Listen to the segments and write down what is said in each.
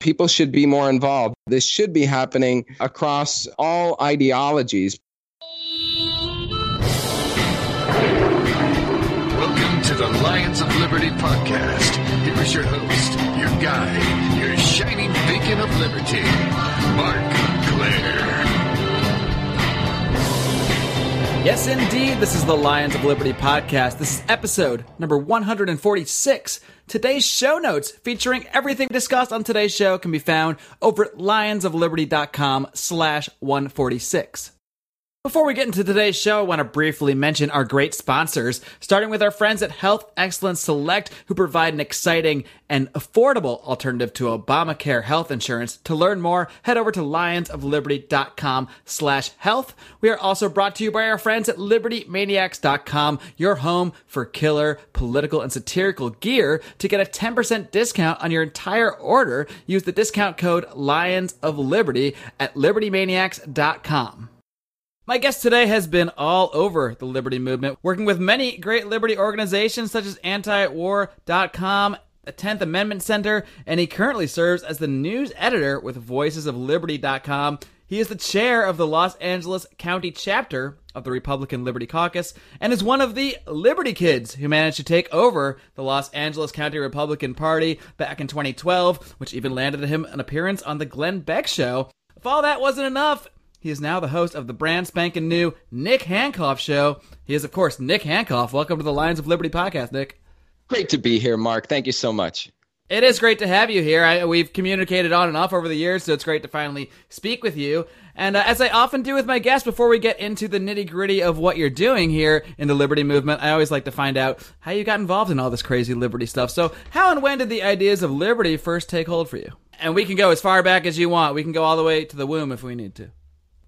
People should be more involved. This should be happening across all ideologies. Welcome to the Lions of Liberty podcast. Here is your host, your guide, your shining beacon of liberty, Marc Clair. Yes, indeed. This is the Lions of Liberty podcast. This is episode number 146. Today's show notes featuring everything discussed on today's show can be found over at lionsofliberty.com slash 146. Before we get into today's show, I want to briefly mention our great sponsors, starting with our friends at Health Excellence Select, who provide an exciting and affordable alternative to Obamacare health insurance. To learn more, head over to lionsofliberty.com slash health. We are also brought to you by our friends at libertymaniacs.com, your home for killer political and satirical gear. To get a 10% discount on your entire order, use the discount code Lions of Liberty at libertymaniacs.com. My guest today has been all over the Liberty movement, working with many great Liberty organizations such as antiwar.com, the 10th Amendment Center, and he currently serves as the news editor with voicesofliberty.com. He is the chair of the Los Angeles County chapter of the Republican Liberty Caucus and is one of the Liberty Kids who managed to take over the Los Angeles County Republican Party back in 2012, which even landed him an appearance on the Glenn Beck Show. If all that wasn't enough, he is now the host of the brand spanking new Nick Hancock Show. He is, of course, Nick Hancock. Welcome to the Lions of Liberty podcast, Nick. Great to be here, Mark. Thank you so much. It is great to have you here. I, we've communicated on and off over the years, so it's great to finally speak with you. And uh, as I often do with my guests, before we get into the nitty gritty of what you're doing here in the Liberty movement, I always like to find out how you got involved in all this crazy Liberty stuff. So, how and when did the ideas of Liberty first take hold for you? And we can go as far back as you want. We can go all the way to the womb if we need to.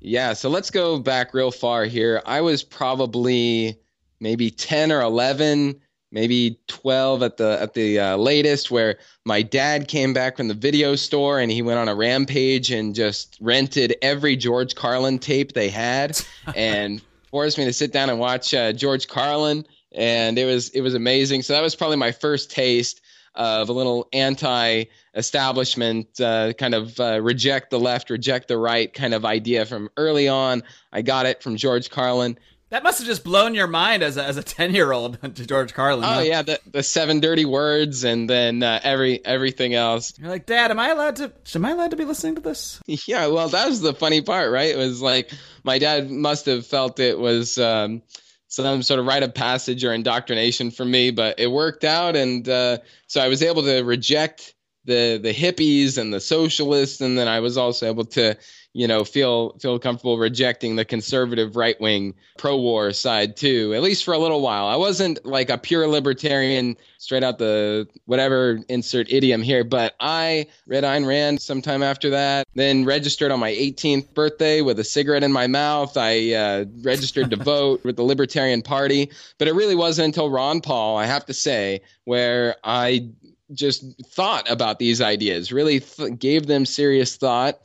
Yeah, so let's go back real far here. I was probably maybe 10 or 11, maybe 12 at the at the uh, latest where my dad came back from the video store and he went on a rampage and just rented every George Carlin tape they had and forced me to sit down and watch uh, George Carlin and it was it was amazing. So that was probably my first taste of a little anti establishment uh, kind of uh, reject the left, reject the right kind of idea from early on. I got it from George Carlin. That must have just blown your mind as a, as a ten year old to George Carlin. Oh huh? yeah, the the seven dirty words and then uh, every everything else. You're like, Dad, am I allowed to? Am I allowed to be listening to this? Yeah, well, that was the funny part, right? It was like my dad must have felt it was. Um, some sort of rite of passage or indoctrination for me, but it worked out, and uh, so I was able to reject the the hippies and the socialists, and then I was also able to you know feel feel comfortable rejecting the conservative right wing pro war side too at least for a little while. I wasn't like a pure libertarian straight out the whatever insert idiom here but i read Ayn Rand sometime after that then registered on my 18th birthday with a cigarette in my mouth. I uh, registered to vote with the libertarian party but it really wasn't until ron paul i have to say where i just thought about these ideas really th- gave them serious thought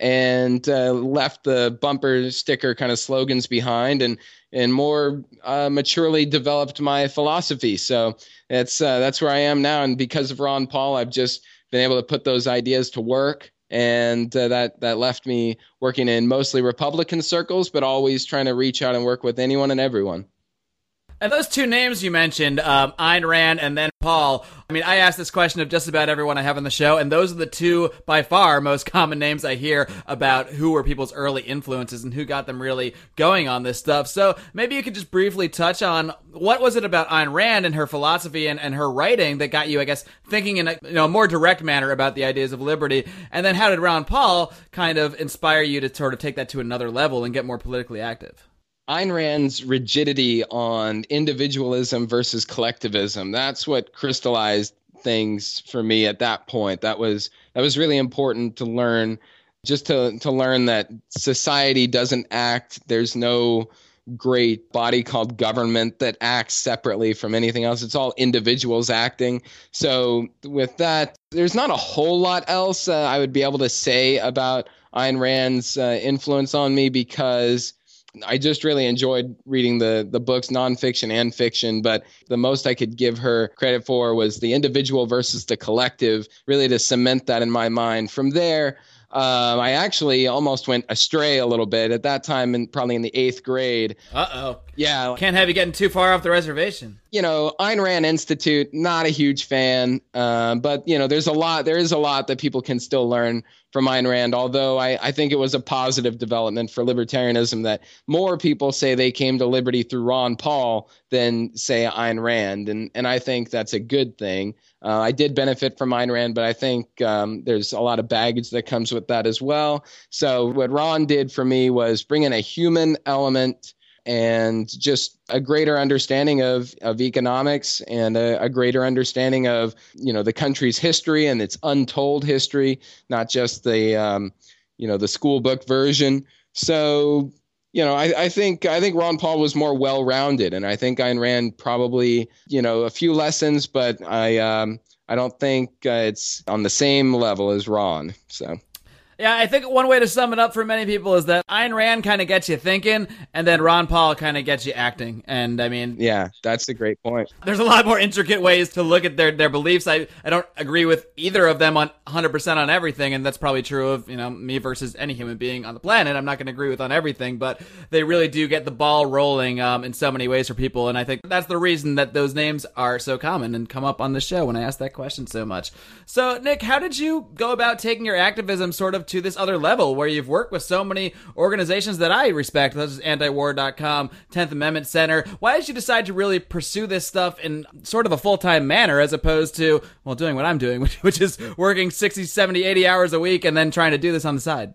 and uh, left the bumper sticker kind of slogans behind and and more uh, maturely developed my philosophy. So that's uh, that's where I am now, and because of Ron Paul, I've just been able to put those ideas to work, and uh, that that left me working in mostly Republican circles, but always trying to reach out and work with anyone and everyone. And those two names you mentioned, um, Ayn Rand and then Paul, I mean, I ask this question of just about everyone I have on the show, and those are the two by far most common names I hear about who were people's early influences and who got them really going on this stuff. So maybe you could just briefly touch on what was it about Ayn Rand and her philosophy and, and her writing that got you, I guess, thinking in a you know, more direct manner about the ideas of liberty, and then how did Ron Paul kind of inspire you to sort of take that to another level and get more politically active? Ayn Rand's rigidity on individualism versus collectivism. That's what crystallized things for me at that point. That was that was really important to learn just to to learn that society doesn't act there's no great body called government that acts separately from anything else. It's all individuals acting. So with that, there's not a whole lot else uh, I would be able to say about Ayn Rand's uh, influence on me because I just really enjoyed reading the the books, nonfiction and fiction. But the most I could give her credit for was the individual versus the collective, really to cement that in my mind. From there, um, I actually almost went astray a little bit at that time, and probably in the eighth grade. Uh oh. Yeah, Can't have you getting too far off the reservation. You know, Ayn Rand Institute, not a huge fan, uh, but you know, there's a lot. There is a lot that people can still learn from Ayn Rand. Although I, I think it was a positive development for libertarianism that more people say they came to liberty through Ron Paul than say Ayn Rand, and and I think that's a good thing. Uh, I did benefit from Ayn Rand, but I think um, there's a lot of baggage that comes with that as well. So what Ron did for me was bring in a human element and just a greater understanding of, of economics and a, a, greater understanding of you know the country's history and its untold history, not just the um, you know the school book version. So you know I, I think I think Ron Paul was more well rounded, and I think Ayn Rand probably you know a few lessons, but I um, I don't think uh, it's on the same level as Ron. So. Yeah, I think one way to sum it up for many people is that Ayn Rand kind of gets you thinking, and then Ron Paul kind of gets you acting. And I mean, yeah, that's a great point. There's a lot more intricate ways to look at their, their beliefs. I, I don't agree with either of them on 100% on everything, and that's probably true of you know me versus any human being on the planet. I'm not going to agree with on everything, but they really do get the ball rolling um, in so many ways for people, and I think that's the reason that those names are so common and come up on the show when I ask that question so much. So, Nick, how did you go about taking your activism sort of to this other level where you've worked with so many organizations that I respect, such as antiwar.com, 10th Amendment Center. Why did you decide to really pursue this stuff in sort of a full time manner as opposed to, well, doing what I'm doing, which, which is working 60, 70, 80 hours a week and then trying to do this on the side?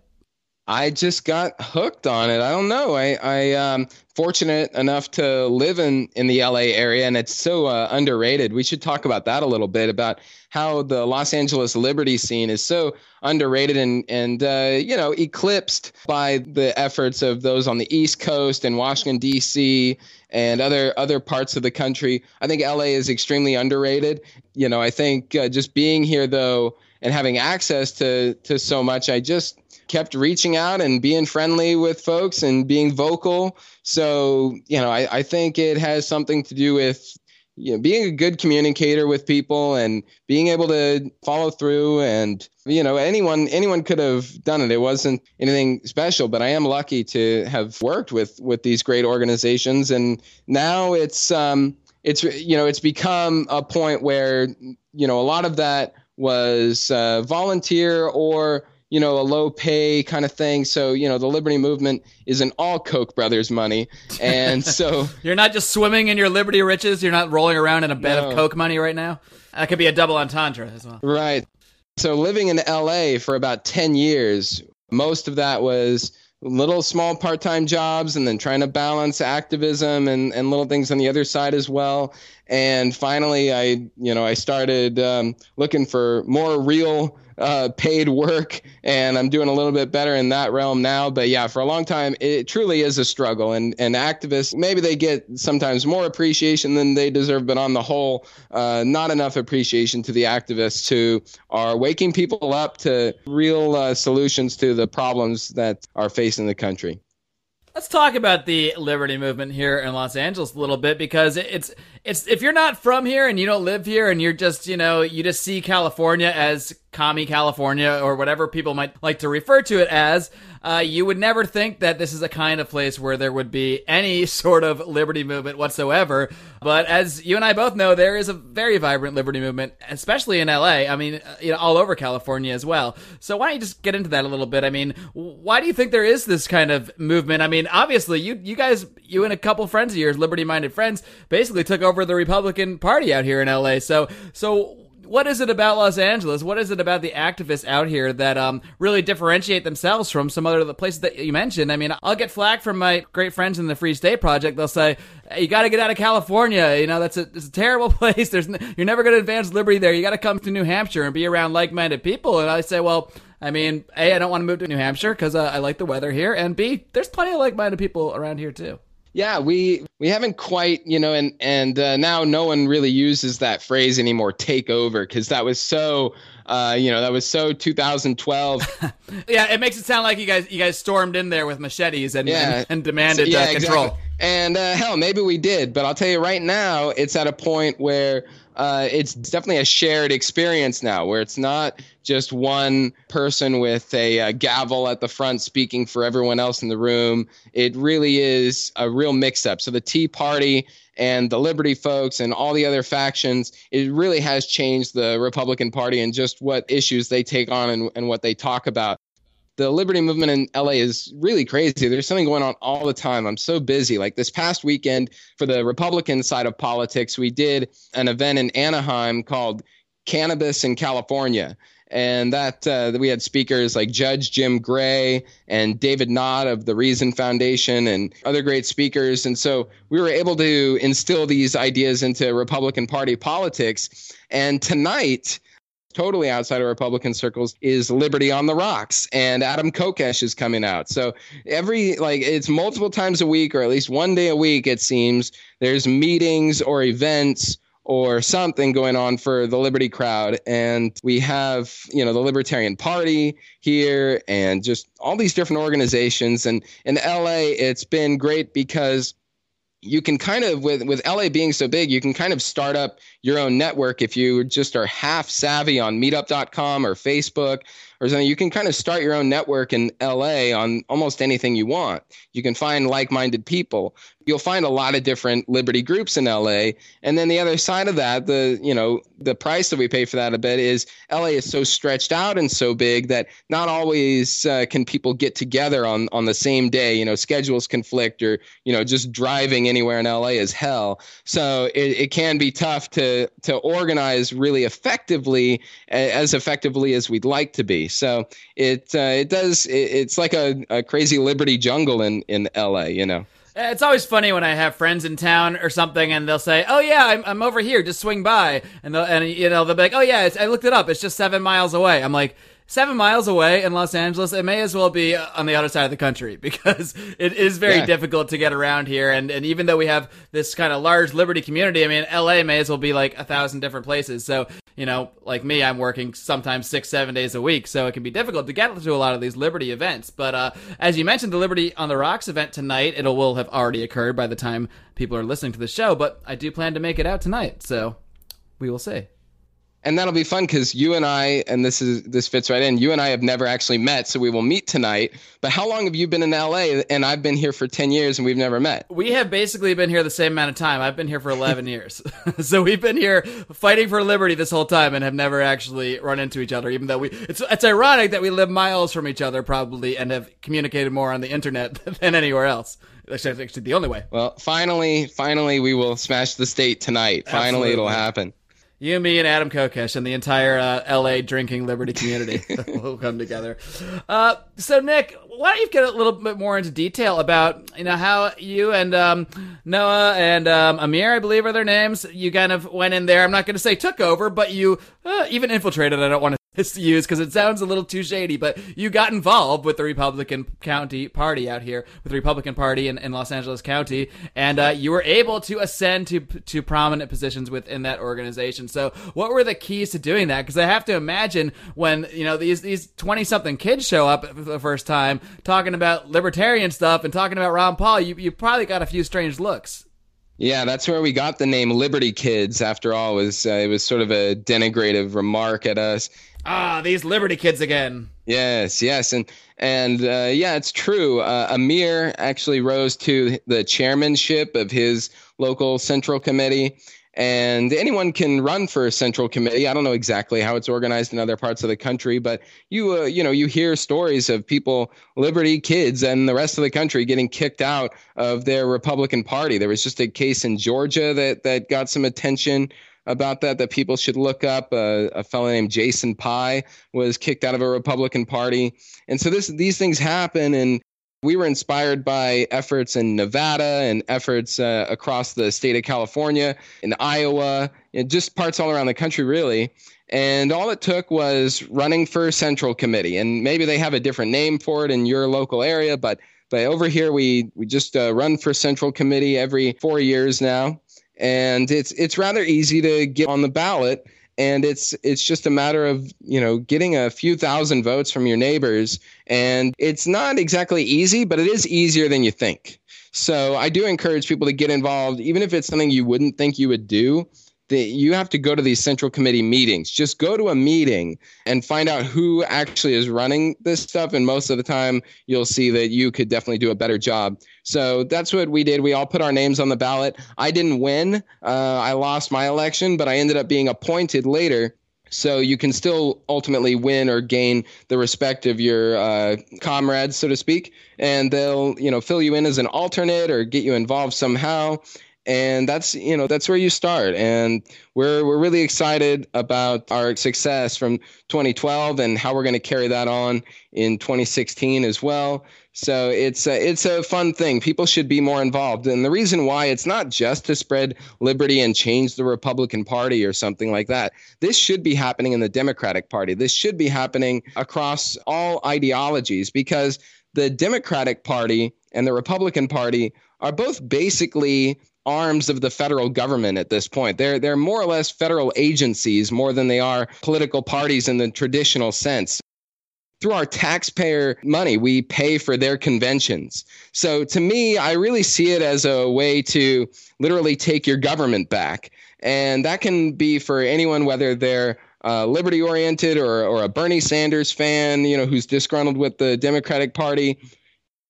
I just got hooked on it. I don't know. I I um fortunate enough to live in in the LA area and it's so uh, underrated. We should talk about that a little bit about how the Los Angeles liberty scene is so underrated and and uh, you know eclipsed by the efforts of those on the East Coast and Washington D.C. and other other parts of the country. I think LA is extremely underrated. You know, I think uh, just being here though and having access to to so much, I just kept reaching out and being friendly with folks and being vocal. So, you know, I, I think it has something to do with you know, being a good communicator with people and being able to follow through and you know anyone anyone could have done it it wasn't anything special but i am lucky to have worked with with these great organizations and now it's um it's you know it's become a point where you know a lot of that was uh, volunteer or you know, a low pay kind of thing. So, you know, the Liberty Movement isn't all Koch brothers money. And so you're not just swimming in your Liberty riches. You're not rolling around in a bed no. of Koch money right now. That could be a double entendre as well. Right. So living in LA for about 10 years, most of that was little small part-time jobs and then trying to balance activism and, and little things on the other side as well and finally i you know i started um, looking for more real uh, paid work, and I'm doing a little bit better in that realm now. But yeah, for a long time, it truly is a struggle. And and activists maybe they get sometimes more appreciation than they deserve, but on the whole, uh, not enough appreciation to the activists who are waking people up to real uh, solutions to the problems that are facing the country. Let's talk about the liberty movement here in Los Angeles a little bit because it's it's if you're not from here and you don't live here and you're just you know you just see California as commie California or whatever people might like to refer to it as, uh, you would never think that this is a kind of place where there would be any sort of liberty movement whatsoever. But as you and I both know, there is a very vibrant liberty movement, especially in LA. I mean, uh, you know, all over California as well. So why don't you just get into that a little bit? I mean, why do you think there is this kind of movement? I mean, obviously, you you guys, you and a couple friends of yours, liberty-minded friends, basically took over the Republican Party out here in LA. So so what is it about Los Angeles? What is it about the activists out here that um, really differentiate themselves from some other the places that you mentioned? I mean, I'll get flack from my great friends in the Free State Project. They'll say, hey, "You got to get out of California. You know, that's a, it's a terrible place. There's n- you're never going to advance liberty there. You got to come to New Hampshire and be around like-minded people." And I say, "Well." I mean, A, I don't want to move to New Hampshire because uh, I like the weather here, and B, there's plenty of like minded people around here too. Yeah, we we haven't quite, you know, and and uh, now no one really uses that phrase anymore. Take over because that was so, uh, you know, that was so 2012. yeah, it makes it sound like you guys you guys stormed in there with machetes and yeah. and, and, demanded so, yeah, uh, control. Exactly. And uh, hell, maybe we did, but I'll tell you right now, it's at a point where uh, it's definitely a shared experience now where it's not just one person with a, a, gavel at the front speaking for everyone else in the room. It really is a real mix up. So the Tea Party and the Liberty folks and all the other factions, it really has changed the Republican Party and just what issues they take on and, and what they talk about the liberty movement in LA is really crazy. There's something going on all the time. I'm so busy. Like this past weekend for the Republican side of politics, we did an event in Anaheim called Cannabis in California. And that uh, we had speakers like Judge Jim Gray and David Nott of the Reason Foundation and other great speakers. And so we were able to instill these ideas into Republican Party politics. And tonight, totally outside of Republican circles is Liberty on the Rocks, and Adam Kokesh is coming out. So every like it's multiple times a week, or at least one day a week, it seems. There's meetings or events or something going on for the Liberty crowd. And we have, you know, the Libertarian Party here and just all these different organizations. And in LA, it's been great because you can kind of with with LA being so big, you can kind of start up your own network if you just are half savvy on meetup.com or Facebook or something. You can kind of start your own network in LA on almost anything you want. You can find like-minded people you'll find a lot of different liberty groups in LA. And then the other side of that, the you know the price that we pay for that a bit is LA is so stretched out and so big that not always uh, can people get together on on the same day. You know, schedules conflict, or you know, just driving anywhere in LA is hell. So it, it can be tough to to organize really effectively, as effectively as we'd like to be. So it uh, it does. It, it's like a, a crazy liberty jungle in in LA. You know. It's always funny when I have friends in town or something, and they'll say, "Oh yeah, I'm, I'm over here. Just swing by," and they'll and you know they'll be like, "Oh yeah, I looked it up. It's just seven miles away." I'm like, seven miles away in Los Angeles, it may as well be on the other side of the country because it is very yeah. difficult to get around here. And, and even though we have this kind of large Liberty community, I mean, LA may as well be like a thousand different places. So, you know, like me, I'm working sometimes six, seven days a week. So it can be difficult to get to a lot of these Liberty events. But uh, as you mentioned, the Liberty on the Rocks event tonight, it will have already occurred by the time people are listening to the show. But I do plan to make it out tonight. So we will see and that'll be fun because you and I, and this is this fits right in. You and I have never actually met, so we will meet tonight. But how long have you been in LA? And I've been here for ten years, and we've never met. We have basically been here the same amount of time. I've been here for eleven years, so we've been here fighting for liberty this whole time, and have never actually run into each other. Even though we, it's it's ironic that we live miles from each other, probably, and have communicated more on the internet than anywhere else. That's actually the only way. Well, finally, finally, we will smash the state tonight. Finally, Absolutely. it'll happen. You, me, and Adam Kokesh and the entire uh, LA drinking liberty community will come together. Uh, so, Nick, why don't you get a little bit more into detail about you know how you and um, Noah and um, Amir, I believe, are their names. You kind of went in there. I'm not going to say took over, but you uh, even infiltrated. I don't want to to use because it sounds a little too shady, but you got involved with the Republican County Party out here, with the Republican Party in, in Los Angeles County, and uh, you were able to ascend to to prominent positions within that organization. So, what were the keys to doing that? Because I have to imagine when you know these these twenty something kids show up for the first time talking about libertarian stuff and talking about Ron Paul, you you probably got a few strange looks. Yeah, that's where we got the name Liberty Kids. After all, it was uh, it was sort of a denigrative remark at us, Ah, these Liberty kids again. Yes, yes, and and uh, yeah, it's true. Uh, Amir actually rose to the chairmanship of his local central committee, and anyone can run for a central committee. I don't know exactly how it's organized in other parts of the country, but you uh, you know you hear stories of people, Liberty kids, and the rest of the country getting kicked out of their Republican Party. There was just a case in Georgia that that got some attention about that that people should look up. Uh, a fellow named Jason Pye was kicked out of a Republican Party, and so this these things happen. And we were inspired by efforts in Nevada and efforts uh, across the state of California, in Iowa, and just parts all around the country, really. And all it took was running for central committee. And maybe they have a different name for it in your local area, but But over here, we we just uh, run for central committee every four years now, and it's it's rather easy to get on the ballot. And it's it's just a matter of you know getting a few thousand votes from your neighbors. And it's not exactly easy but it is easier than you think. So i do encourage people to get involved even if it's something you wouldn't think you would do that you have to go to these central committee meetings. Just go to a meeting and find out who actually is running this stuff. And most of the time, you'll see that you could definitely do a better job. So that's what we did. We all put our names on the ballot. I didn't win, uh, I lost my election, but I ended up being appointed later. So you can still ultimately win or gain the respect of your uh, comrades, so to speak, and they'll you know fill you in as an alternate or get you involved somehow and that's you know that's where you start. And we're we're really excited about our success from 2012 and how we're going to carry that on in 2016 as well. So it's a, it's a fun thing. People should be more involved. And the reason why it's not just to spread liberty and change the republican party or something like that. This should be happening in the democratic party. This should be happening across all ideologies because the democratic party and the republican party are both basically arms of the federal government at this point. They're they're more or less federal agencies more than they are political parties in the traditional sense. Through our taxpayer money, we pay for their conventions. So to me, I really see it as a way to literally take your government back. And that can be for anyone, whether they're uh, liberty oriented or, or a Bernie Sanders fan, you know, who's disgruntled with the Democratic Party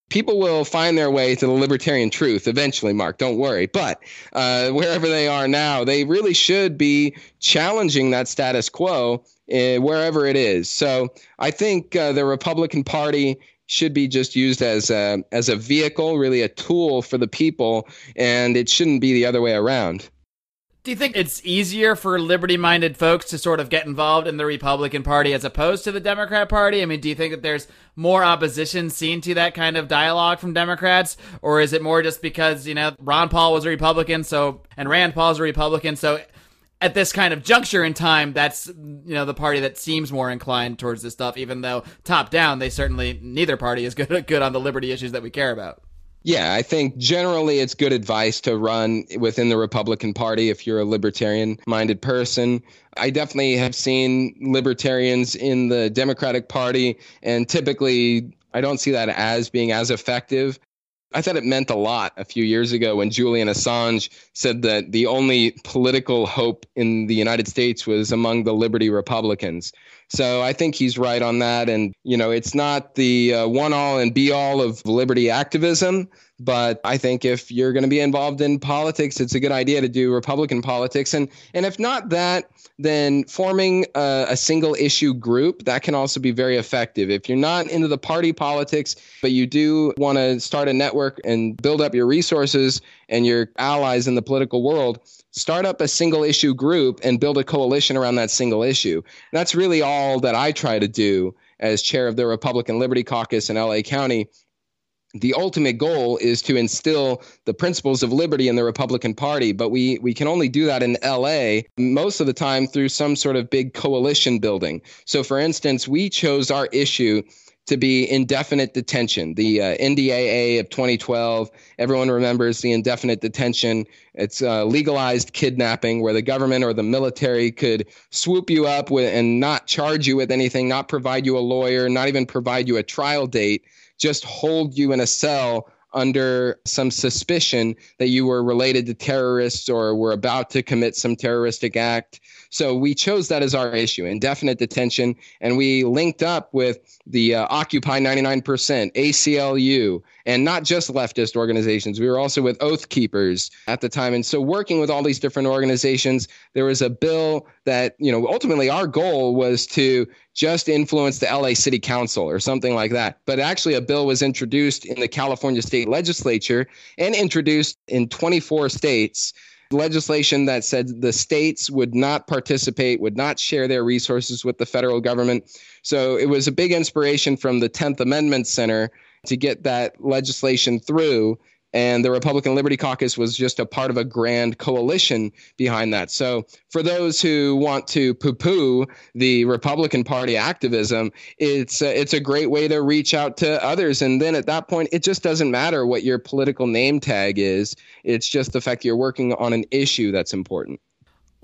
people will find their way to the libertarian truth eventually mark. Don't worry. But uh, wherever they are now they really should be challenging that status quo uh, wherever it is. So i think uh, the republican party should be just used as a, as a vehicle really a tool for the people and it shouldn't be the other way around do you think it's easier for liberty minded folks to sort of get involved in the Republican Party as opposed to the Democrat Party? I mean, do you think that there's more opposition seen to that kind of dialogue from Democrats? Or is it more just because, you know, Ron Paul was a Republican, so, and Rand Paul's a Republican, so at this kind of juncture in time, that's, you know, the party that seems more inclined towards this stuff, even though top down, they certainly, neither party is good, good on the liberty issues that we care about. Yeah, I think generally it's good advice to run within the Republican Party if you're a libertarian minded person. I definitely have seen libertarians in the Democratic Party, and typically I don't see that as being as effective. I thought it meant a lot a few years ago when Julian Assange said that the only political hope in the United States was among the Liberty Republicans. So I think he's right on that. And, you know, it's not the uh, one all and be all of liberty activism, but I think if you're going to be involved in politics, it's a good idea to do Republican politics. And, and if not that, then forming a, a single issue group, that can also be very effective. If you're not into the party politics, but you do want to start a network and build up your resources and your allies in the political world, start up a single issue group and build a coalition around that single issue. And that's really all that I try to do as chair of the Republican Liberty Caucus in LA County. The ultimate goal is to instill the principles of liberty in the Republican Party, but we, we can only do that in LA most of the time through some sort of big coalition building. So, for instance, we chose our issue to be indefinite detention. The uh, NDAA of 2012, everyone remembers the indefinite detention. It's uh, legalized kidnapping where the government or the military could swoop you up with, and not charge you with anything, not provide you a lawyer, not even provide you a trial date, just hold you in a cell under some suspicion that you were related to terrorists or were about to commit some terroristic act. So we chose that as our issue, indefinite detention, and we linked up with the uh, Occupy 99%, ACLU, and not just leftist organizations. We were also with Oath Keepers at the time. And so working with all these different organizations, there was a bill that, you know, ultimately our goal was to just influence the LA City Council or something like that. But actually, a bill was introduced in the California state legislature and introduced in 24 states legislation that said the states would not participate, would not share their resources with the federal government. So it was a big inspiration from the 10th Amendment Center to get that legislation through. And the Republican Liberty Caucus was just a part of a grand coalition behind that. So, for those who want to poo-poo the Republican Party activism, it's uh, it's a great way to reach out to others. And then at that point, it just doesn't matter what your political name tag is. It's just the fact you're working on an issue that's important.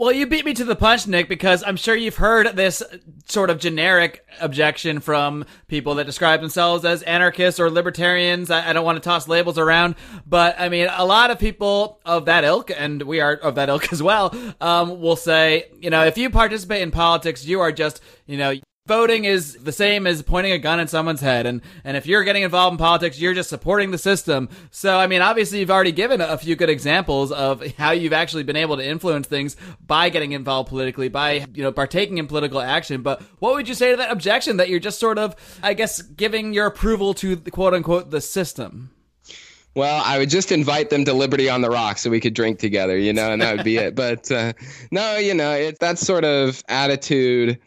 Well, you beat me to the punch, Nick, because I'm sure you've heard this sort of generic objection from people that describe themselves as anarchists or libertarians. I, I, don't want to toss labels around, but I mean, a lot of people of that ilk, and we are of that ilk as well, um, will say, you know, if you participate in politics, you are just, you know, voting is the same as pointing a gun at someone's head and and if you're getting involved in politics you're just supporting the system. So i mean obviously you've already given a few good examples of how you've actually been able to influence things by getting involved politically by you know partaking in political action. But what would you say to that objection that you're just sort of i guess giving your approval to the quote unquote the system? Well, I would just invite them to Liberty on the Rock so we could drink together, you know, and that would be it. But uh, no, you know, it, that sort of attitude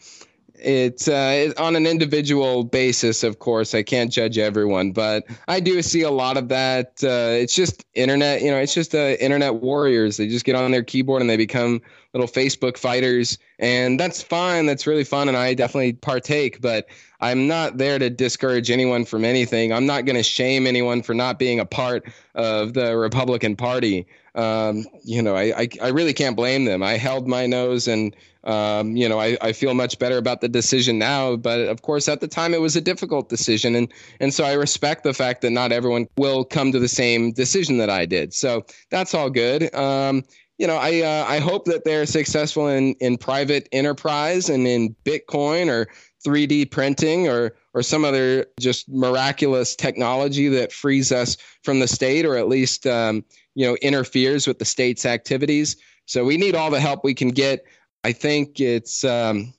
it's uh, on an individual basis, of course. I can't judge everyone, but I do see a lot of that. Uh, it's just internet, you know, it's just uh, internet warriors. They just get on their keyboard and they become little Facebook fighters, and that's fine. That's really fun, and I definitely partake. But I'm not there to discourage anyone from anything. I'm not going to shame anyone for not being a part of the Republican Party. Um, you know, I, I, I really can't blame them. I held my nose and um, you know, I, I feel much better about the decision now, but of course, at the time, it was a difficult decision, and and so I respect the fact that not everyone will come to the same decision that I did. So that's all good. Um, you know, I uh, I hope that they're successful in in private enterprise and in Bitcoin or 3D printing or or some other just miraculous technology that frees us from the state or at least um, you know interferes with the state's activities. So we need all the help we can get. I think it's um,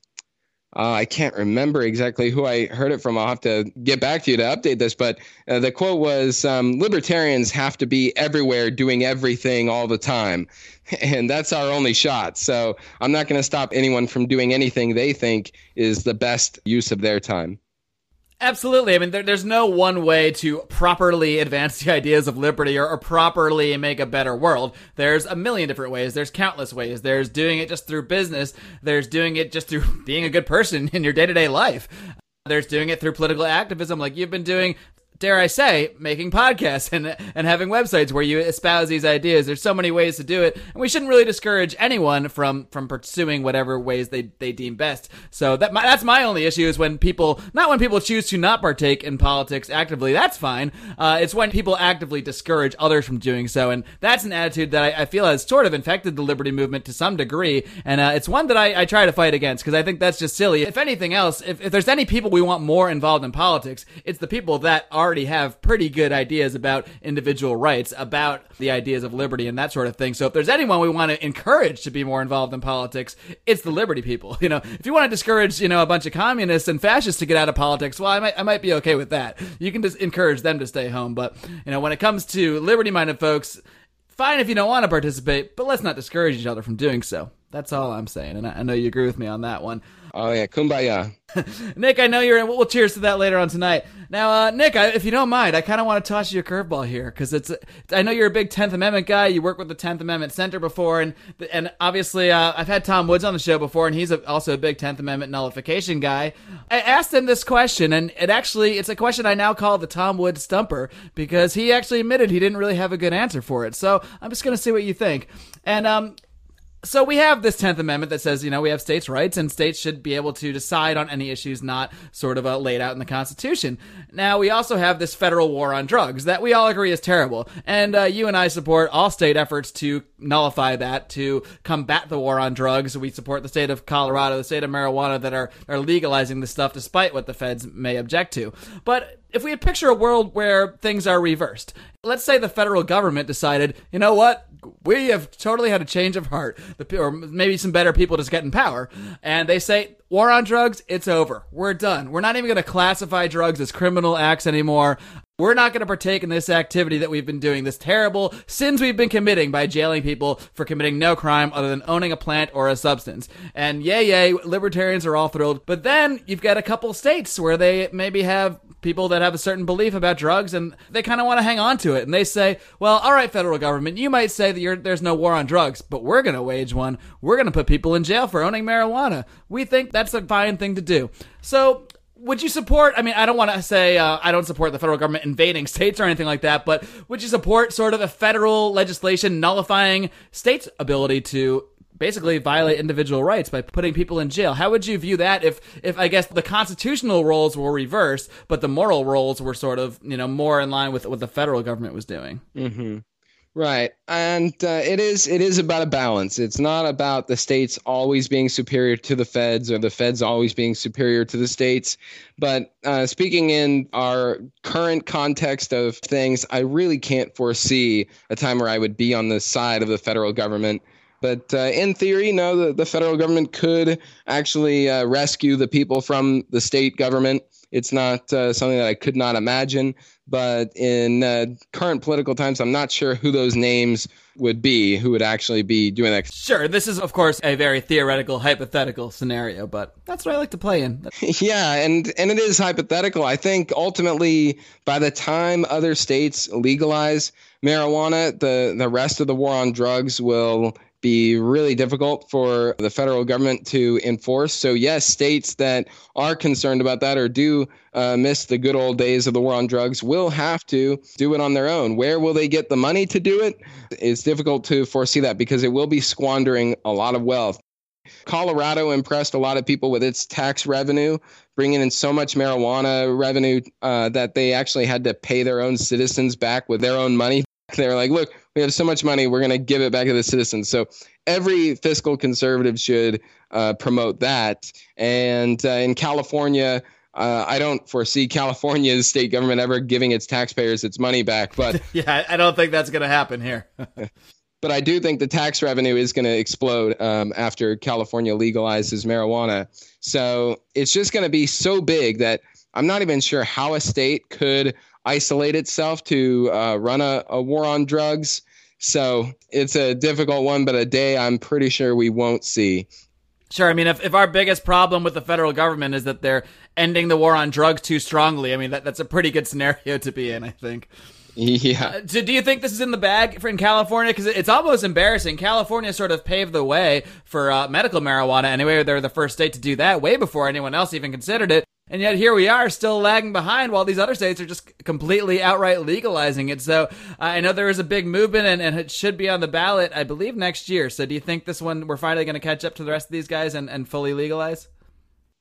uh, I can't remember exactly who I heard it from. I'll have to get back to you to update this. But uh, the quote was um, Libertarians have to be everywhere doing everything all the time. And that's our only shot. So I'm not going to stop anyone from doing anything they think is the best use of their time. Absolutely. I mean, there, there's no one way to properly advance the ideas of liberty or, or, properly make a better world. There's a million different ways. There's countless ways. There's doing it just through business. There's doing it just through being a good person in your day to day life. There's doing it through political activism, like you've been doing dare I say, making podcasts and and having websites where you espouse these ideas. There's so many ways to do it, and we shouldn't really discourage anyone from from pursuing whatever ways they they deem best. So that my, that's my only issue is when people not when people choose to not partake in politics actively. That's fine. Uh, it's when people actively discourage others from doing so, and that's an attitude that I, I feel has sort of infected the liberty movement to some degree, and uh, it's one that I, I try to fight against because I think that's just silly. If anything else, if, if there's any people we want more involved in politics, it's the people that are already have pretty good ideas about individual rights, about the ideas of liberty and that sort of thing. So if there's anyone we want to encourage to be more involved in politics, it's the liberty people. You know, if you want to discourage, you know, a bunch of communists and fascists to get out of politics, well, I might, I might be okay with that. You can just encourage them to stay home. But, you know, when it comes to liberty minded folks, fine if you don't want to participate, but let's not discourage each other from doing so. That's all I'm saying. And I, I know you agree with me on that one. Oh yeah, kumbaya. Nick, I know you're in. We'll cheers to that later on tonight. Now, uh, Nick, I, if you don't mind, I kind of want to toss you a curveball here because it's. I know you're a big Tenth Amendment guy. You work with the Tenth Amendment Center before, and and obviously, uh, I've had Tom Woods on the show before, and he's a, also a big Tenth Amendment nullification guy. I asked him this question, and it actually it's a question I now call the Tom Woods stumper because he actually admitted he didn't really have a good answer for it. So I'm just gonna see what you think. And um, so we have this 10th amendment that says you know we have states rights and states should be able to decide on any issues not sort of uh, laid out in the constitution. Now we also have this federal war on drugs that we all agree is terrible. And uh, you and i support all state efforts to nullify that to combat the war on drugs. We support the state of colorado the state of marijuana that are, are legalizing this stuff despite what the feds may object to. But if we picture a world where things are reversed, let's say the federal government decided, you know what, we have totally had a change of heart, or maybe some better people just get in power, and they say, war on drugs, it's over. We're done. We're not even going to classify drugs as criminal acts anymore. We're not going to partake in this activity that we've been doing, this terrible sins we've been committing by jailing people for committing no crime other than owning a plant or a substance. And yay, yay, libertarians are all thrilled. But then you've got a couple states where they maybe have people that have a certain belief about drugs and they kind of want to hang on to it. And they say, well, all right, federal government, you might say that there's no war on drugs, but we're going to wage one. We're going to put people in jail for owning marijuana. We think that's a fine thing to do. So would you support? I mean, I don't want to say uh, I don't support the federal government invading states or anything like that, but would you support sort of a federal legislation nullifying states' ability to basically violate individual rights by putting people in jail? How would you view that if, if I guess the constitutional roles were reversed, but the moral roles were sort of you know more in line with what the federal government was doing? Mm-hmm. Right, and uh, it is it is about a balance. It's not about the states always being superior to the feds or the feds always being superior to the states. But uh, speaking in our current context of things, I really can't foresee a time where I would be on the side of the federal government. But uh, in theory, no, the, the federal government could actually uh, rescue the people from the state government. It's not uh, something that I could not imagine. But in uh, current political times, I'm not sure who those names would be who would actually be doing that. Sure, this is, of course, a very theoretical, hypothetical scenario, but that's what I like to play in. yeah, and, and it is hypothetical. I think ultimately, by the time other states legalize marijuana, the, the rest of the war on drugs will be really difficult for the federal government to enforce. So, yes, states that are concerned about that or do uh, miss the good old days of the war on drugs will have to do it on their own. Where will they get the money to do it? It's difficult to foresee that because it will be squandering a lot of wealth. Colorado impressed a lot of people with its tax revenue, bringing in so much marijuana revenue uh, that they actually had to pay their own citizens back with their own money. They were like, look, we have so much money, we're going to give it back to the citizens. So every fiscal conservative should uh, promote that. And uh, in California, uh, I don't foresee California's state government ever giving its taxpayers its money back. But yeah, I don't think that's going to happen here. but I do think the tax revenue is going to explode um, after California legalizes marijuana. So it's just going to be so big that I'm not even sure how a state could isolate itself to uh, run a, a war on drugs. So it's a difficult one, but a day I'm pretty sure we won't see. Sure. I mean, if, if our biggest problem with the federal government is that they're ending the war on drugs too strongly, I mean, that, that's a pretty good scenario to be in, I think. Yeah. Uh, so do you think this is in the bag for in California? Because it's almost embarrassing. California sort of paved the way for uh, medical marijuana anyway. They're the first state to do that way before anyone else even considered it. And yet here we are still lagging behind while these other states are just completely outright legalizing it. So uh, I know there is a big movement and, and, it should be on the ballot, I believe, next year. So do you think this one we're finally going to catch up to the rest of these guys and, and fully legalize?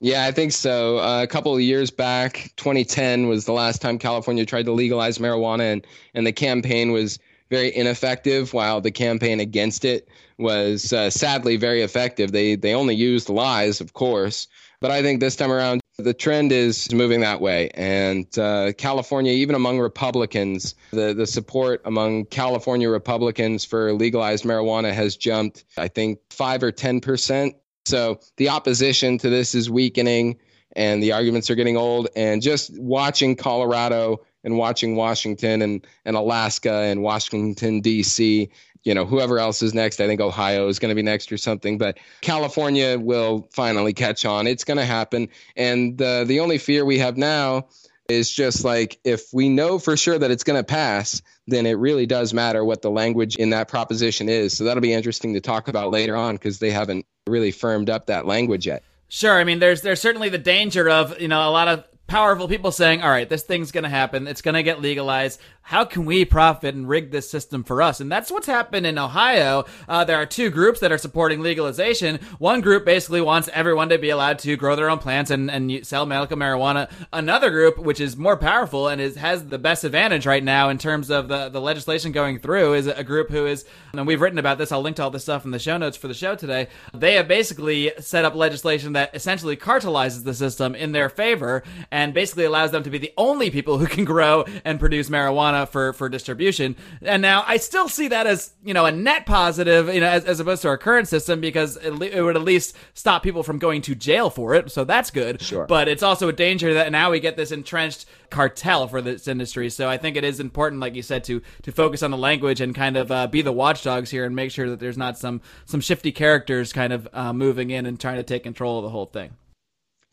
Yeah, I think so. Uh, a couple of years back, 2010 was the last time California tried to legalize marijuana, and, and the campaign was very ineffective, while the campaign against it was uh, sadly very effective. They they only used lies, of course, but I think this time around the trend is moving that way. And uh, California, even among Republicans, the, the support among California Republicans for legalized marijuana has jumped, I think, 5 or 10%. So the opposition to this is weakening and the arguments are getting old. And just watching Colorado and watching Washington and, and Alaska and Washington, D.C you know, whoever else is next. I think Ohio is going to be next or something, but California will finally catch on. It's going to happen. And uh, the only fear we have now is just like if we know for sure that it's going to pass, then it really does matter what the language in that proposition is. So that'll be interesting to talk about later on because they haven't really firmed up that language yet. Sure. I mean, there's there's certainly the danger of you know a lot of powerful people saying, all right, this thing's going to happen. It's going to get legalized how can we profit and rig this system for us? And that's what's happened in Ohio. Uh, there are two groups that are supporting legalization. One group basically wants everyone to be allowed to grow their own plants and, and sell medical marijuana. Another group, which is more powerful and is, has the best advantage right now in terms of the, the legislation going through, is a group who is, and we've written about this. I'll link to all this stuff in the show notes for the show today. They have basically set up legislation that essentially cartelizes the system in their favor and basically allows them to be the only people who can grow and produce marijuana for, for distribution. And now I still see that as, you know, a net positive, you know, as, as opposed to our current system because it, it would at least stop people from going to jail for it. So that's good. Sure. But it's also a danger that now we get this entrenched cartel for this industry. So I think it is important, like you said, to to focus on the language and kind of uh, be the watchdogs here and make sure that there's not some some shifty characters kind of uh, moving in and trying to take control of the whole thing.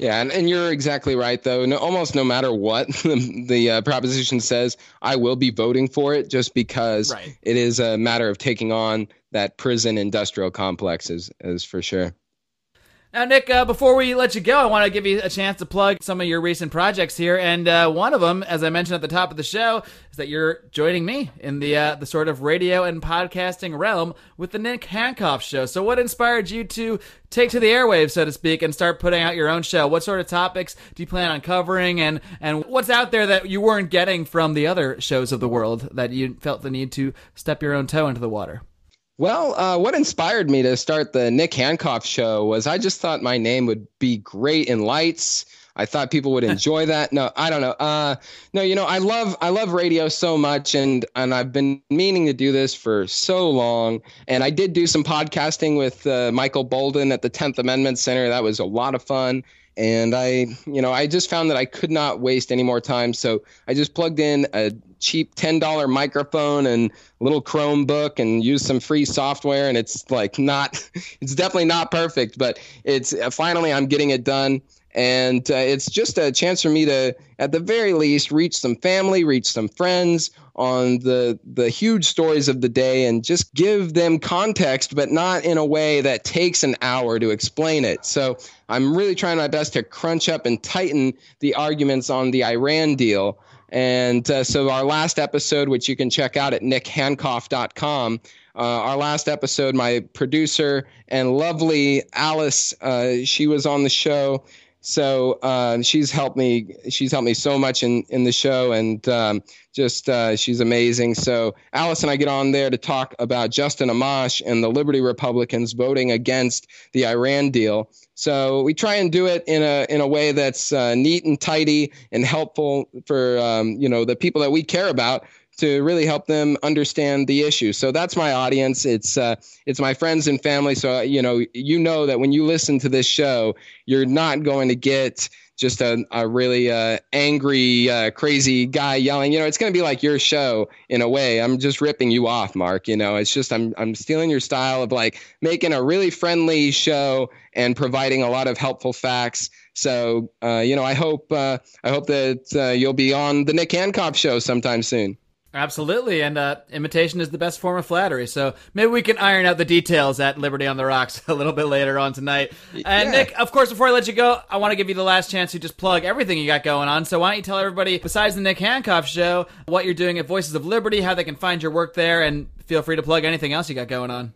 Yeah, and, and you're exactly right, though. No, almost no matter what the, the uh, proposition says, I will be voting for it just because Right. it is a matter of taking on that prison industrial complex, is, is for sure. Now, Nick, uh, before we let you go, I want to give you a chance to plug some of your recent projects here, and uh, one of them, as I mentioned at the top of the show, is that you're joining me in the uh, the sort of radio and podcasting realm with the Nick Hancock Show. So, what inspired you to take to the airwaves, so to speak, and start putting out your own show? What sort of topics do you plan on covering, and and what's out there that you weren't getting from the other shows of the world that you felt the need to step your own toe into the water? Well, uh, what inspired me to start the Nick Hancock show was I just thought my name would be great in lights. I thought people would enjoy that. No, I don't know. Uh, no, you know, I love I love radio so much, and and I've been meaning to do this for so long. And I did do some podcasting with uh, Michael Boldin at the Tenth Amendment Center. That was a lot of fun. And I, you know, I just found that I could not waste any more time, so I just plugged in a cheap ten dollar microphone and little Chromebook and used some free software. And it's like not, it's definitely not perfect, but it's uh, finally I'm getting it done and uh, it's just a chance for me to at the very least reach some family reach some friends on the the huge stories of the day and just give them context but not in a way that takes an hour to explain it. So i'm really trying my best to crunch up and tighten the arguments on the iran deal. And uh, so our last episode which you can check out at nickhancock.com uh, our last episode my producer and lovely alice uh, she was on the show so uh, she's helped me. She's helped me so much in in the show, and um, just uh, she's amazing. So Alice and I get on there to talk about Justin Amash and the Liberty Republicans voting against the Iran deal. So we try and do it in a in a way that's uh, neat and tidy and helpful for um, you know the people that we care about to really help them understand the issue. So that's my audience. It's uh, it's my friends and family. So you know you know that when you listen to this show, you're not going to get just a, a really uh, angry, uh, crazy guy yelling. You know, it's going to be like your show in a way. I'm just ripping you off, Mark. You know, it's just I'm I'm stealing your style of like making a really friendly show and providing a lot of helpful facts. So uh, you know, I hope uh, I hope that uh, you'll be on the Nick Hancock show sometime soon. Absolutely, and uh, imitation is the best form of flattery. So maybe we can iron out the details at Liberty on the Rocks a little bit later on tonight. And Yeah. Nick, of course, before I let you go, I want to give you the last chance to just plug everything you got going on. So why don't you tell everybody, besides the Nick Hancock Show, what you're doing at Voices of Liberty, how they can find your work there, and feel free to plug anything else you got going on.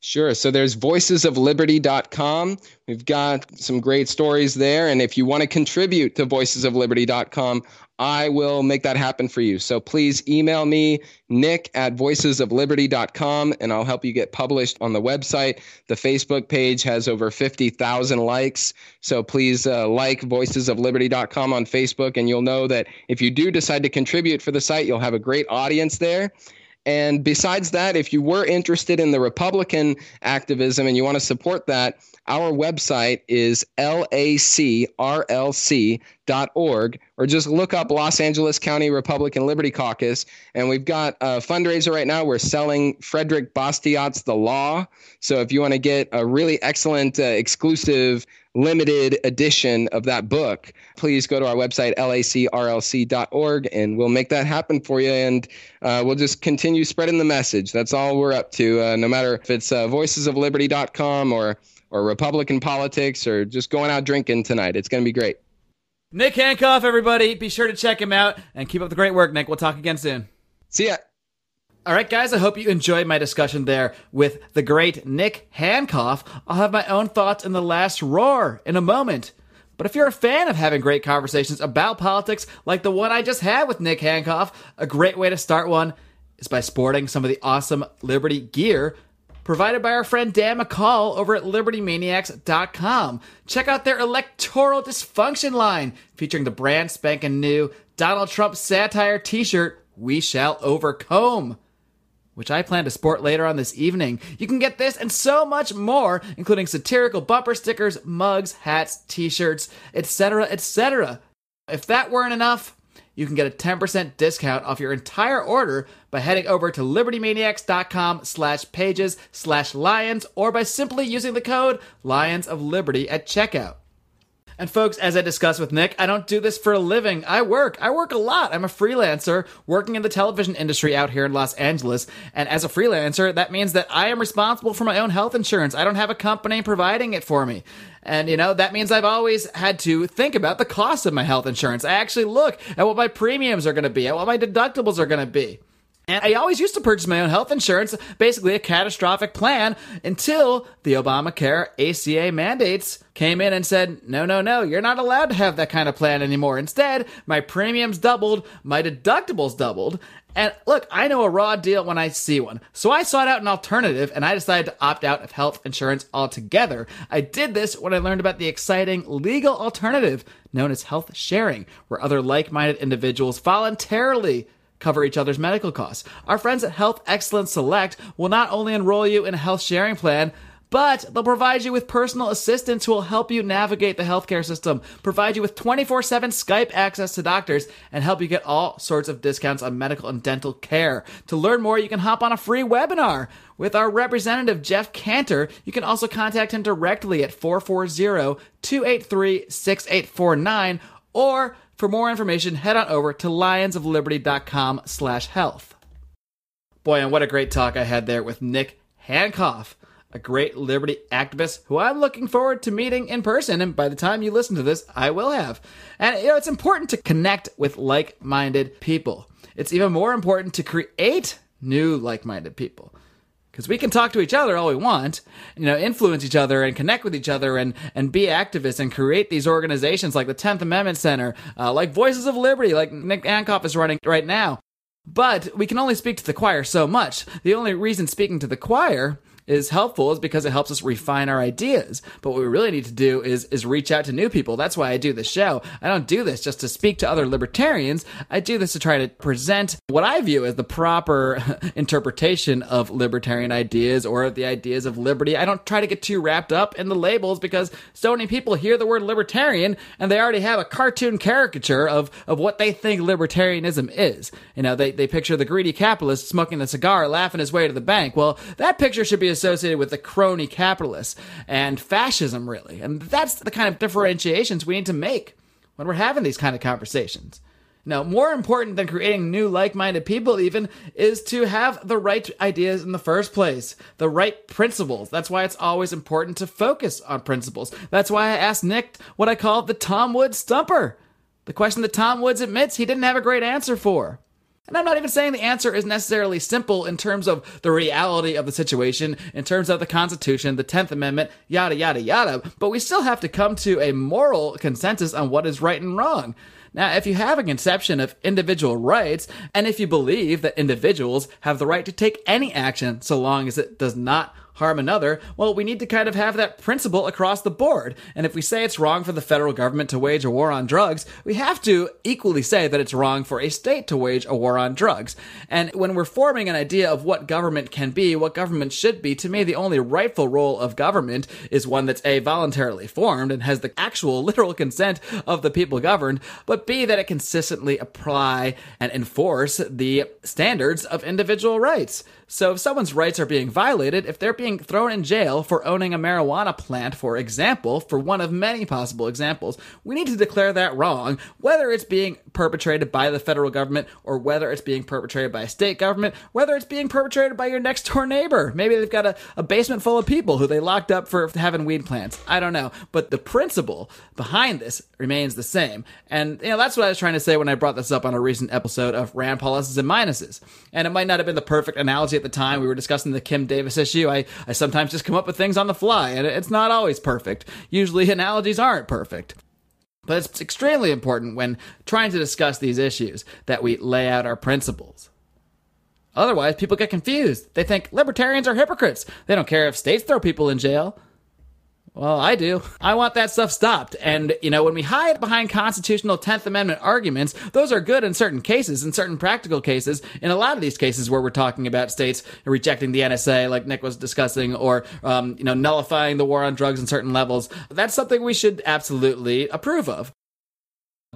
Sure. So there's voicesofliberty.com. We've got some great stories there. And if you want to contribute to voicesofliberty.com, I will make that happen for you. So please email me, nick at voicesofliberty.com, and I'll help you get published on the website. The Facebook page has over 50,000 likes. So please uh, like voicesofliberty.com on Facebook, and you'll know that if you do decide to contribute for the site, you'll have a great audience there. And besides that, if you were interested in the Republican activism and you want to support that, our website is lacrlc.org, or just look up Los Angeles County Republican Liberty Caucus. And we've got a fundraiser right now. We're selling Frederick Bastiat's The Law. So if you want to get a really excellent, uh, exclusive, limited edition of that book, please go to our website, lacrlc.org, and we'll make that happen for you. And uh, we'll just continue spreading the message. That's all we're up to, uh, no matter if it's uh, voicesofliberty.com or, or Republican politics or just going out drinking tonight. It's going to be great. Nick Hancock, everybody, be sure to check him out and keep up the great work, Nick. We'll talk again soon. See ya. All right, guys, I hope you enjoyed my discussion there with the great Nick Hancock. I'll have my own thoughts in the last roar in a moment. But if you're a fan of having great conversations about politics like the one I just had with Nick Hancock, a great way to start one is by sporting some of the awesome Liberty gear provided by our friend Dan McCall over at libertymaniacs.com. Check out their electoral dysfunction line featuring the brand spanking new Donald Trump satire t shirt, We Shall Overcome which I plan to sport later on this evening. You can get this and so much more, including satirical bumper stickers, mugs, hats, t-shirts, etc., etc. If that weren't enough, you can get a 10% discount off your entire order by heading over to libertymaniacs.com slash pages slash lions or by simply using the code Lions of Liberty at checkout. And folks, as I discussed with Nick, I don't do this for a living. I work. I work a lot. I'm a freelancer working in the television industry out here in Los Angeles. And as a freelancer, that means that I am responsible for my own health insurance. I don't have a company providing it for me. And, you know, that means I've always had to think about the cost of my health insurance. I actually look at what my premiums are going to be, at what my deductibles are going to be. And I always used to purchase my own health insurance, basically a catastrophic plan, until the Obamacare ACA mandates came in and said, no, no, no, you're not allowed to have that kind of plan anymore. Instead, my premiums doubled, my deductibles doubled. And look, I know a raw deal when I see one. So I sought out an alternative and I decided to opt out of health insurance altogether. I did this when I learned about the exciting legal alternative known as health sharing, where other like minded individuals voluntarily cover each other's medical costs. Our friends at Health Excellence Select will not only enroll you in a health sharing plan, but they'll provide you with personal assistants who will help you navigate the healthcare system, provide you with 24 7 Skype access to doctors, and help you get all sorts of discounts on medical and dental care. To learn more, you can hop on a free webinar with our representative, Jeff Cantor. You can also contact him directly at 440 283 6849 or for more information, head on over to lionsofliberty.com slash health. Boy, and what a great talk I had there with Nick Hancock, a great liberty activist who I'm looking forward to meeting in person. And by the time you listen to this, I will have. And, you know, it's important to connect with like minded people. It's even more important to create new like minded people because we can talk to each other all we want, you know, influence each other and connect with each other and, and be activists and create these organizations like the 10th Amendment Center, uh, like Voices of Liberty, like Nick Hancock is running right now. But we can only speak to the choir so much. The only reason speaking to the choir is helpful is because it helps us refine our ideas. But what we really need to do is is reach out to new people. That's why I do this show. I don't do this just to speak to other libertarians. I do this to try to present what I view as the proper interpretation of libertarian ideas or of the ideas of liberty. I don't try to get too wrapped up in the labels because so many people hear the word libertarian and they already have a cartoon caricature of, of what they think libertarianism is. You know, they, they picture the greedy capitalist smoking the cigar, laughing his way to the bank. Well, that picture should be associated with the crony capitalists and fascism, really. And that's the kind of differentiations we need to make when we're having these kind of conversations. Now, more important than creating new like minded people, even, is to have the right ideas in the first place, the right principles. That's why it's always important to focus on principles. That's why I asked Nick what I call the Tom Woods stumper. The question that Tom Woods admits he didn't have a great answer for. And I'm not even saying the answer is necessarily simple in terms of the reality of the situation, in terms of the Constitution, the 10th Amendment, yada, yada, yada, but we still have to come to a moral consensus on what is right and wrong. Now, if you have a conception of individual rights, and if you believe that individuals have the right to take any action so long as it does not harm another, well, we need to kind of have that principle across the board. And if we say it's wrong for the federal government to wage a war on drugs, we have to equally say that it's wrong for a state to wage a war on drugs. And when we're forming an idea of what government can be, what government should be, to me, the only rightful role of government is one that's A, voluntarily formed and has the actual literal consent of the people governed, but B, that it consistently apply and enforce the standards of individual rights. So if someone's rights are being violated, if they're being thrown in jail for owning a marijuana plant, for example, for one of many possible examples, we need to declare that wrong, whether it's being perpetrated by the federal government or whether it's being perpetrated by a state government, whether it's being perpetrated by your next door neighbor. Maybe they've got a, a basement full of people who they locked up for having weed plants. I don't know. But the principle behind this remains the same. And, you know, that's what I was trying to say when I brought this up on a recent episode of Rand Pluses and Minuses. And it might not have been the perfect analogy at the time. We were discussing the Kim Davis issue. I, I sometimes just come up with things on the fly, and it's not always perfect. Usually, analogies aren't perfect. But it's extremely important when trying to discuss these issues that we lay out our principles. Otherwise, people get confused. They think libertarians are hypocrites. They don't care if states throw people in jail. Well, I do. I want that stuff stopped. And, you know, when we hide behind constitutional 10th Amendment arguments, those are good in certain cases, in certain practical cases. In a lot of these cases where we're talking about states rejecting the NSA, like Nick was discussing, or, um, you know, nullifying the war on drugs in certain levels, that's something we should absolutely approve of.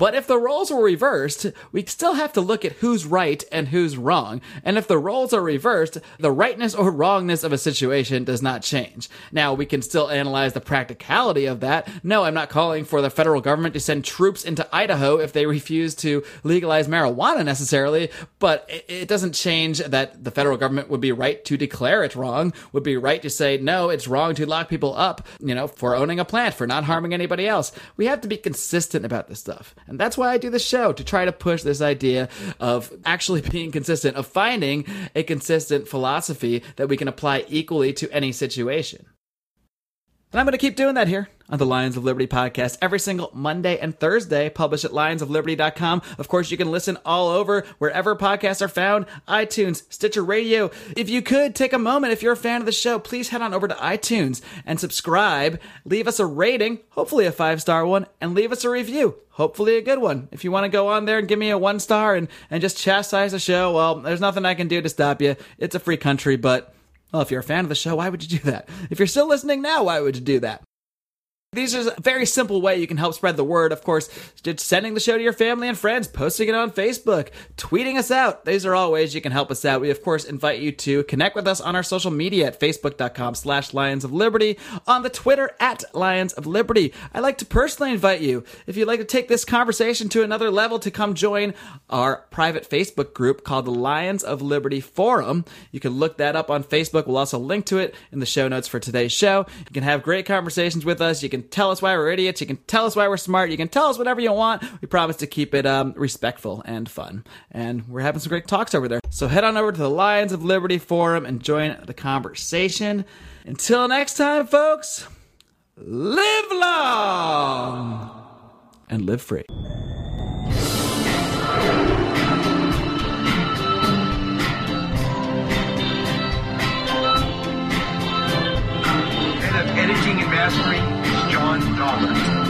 But if the roles were reversed, we still have to look at who's right and who's wrong. And if the roles are reversed, the rightness or wrongness of a situation does not change. Now, we can still analyze the practicality of that. No, I'm not calling for the federal government to send troops into Idaho if they refuse to legalize marijuana necessarily, but it doesn't change that the federal government would be right to declare it wrong, would be right to say, no, it's wrong to lock people up, you know, for owning a plant, for not harming anybody else. We have to be consistent about this stuff. And that's why I do this show to try to push this idea of actually being consistent, of finding a consistent philosophy that we can apply equally to any situation. And I'm going to keep doing that here on the Lions of Liberty podcast every single Monday and Thursday, published at lionsofliberty.com. Of course, you can listen all over wherever podcasts are found iTunes, Stitcher Radio. If you could take a moment, if you're a fan of the show, please head on over to iTunes and subscribe. Leave us a rating, hopefully a five star one, and leave us a review, hopefully a good one. If you want to go on there and give me a one star and, and just chastise the show, well, there's nothing I can do to stop you. It's a free country, but. Well, if you're a fan of the show, why would you do that? If you're still listening now, why would you do that? These are a very simple way you can help spread the word. Of course, just sending the show to your family and friends, posting it on Facebook, tweeting us out. These are all ways you can help us out. We, of course, invite you to connect with us on our social media at facebook.com slash Lions of Liberty, on the Twitter at Lions of Liberty. I'd like to personally invite you, if you'd like to take this conversation to another level, to come join our private Facebook group called the Lions of Liberty Forum. You can look that up on Facebook. We'll also link to it in the show notes for today's show. You can have great conversations with us. You can tell us why we're idiots. You can tell us why we're smart. You can tell us whatever you want. We promise to keep it um, respectful and fun. And we're having some great talks over there. So head on over to the Lions of Liberty forum and join the conversation. Until next time, folks, live long and live free. Editing and mastering John Dahmer.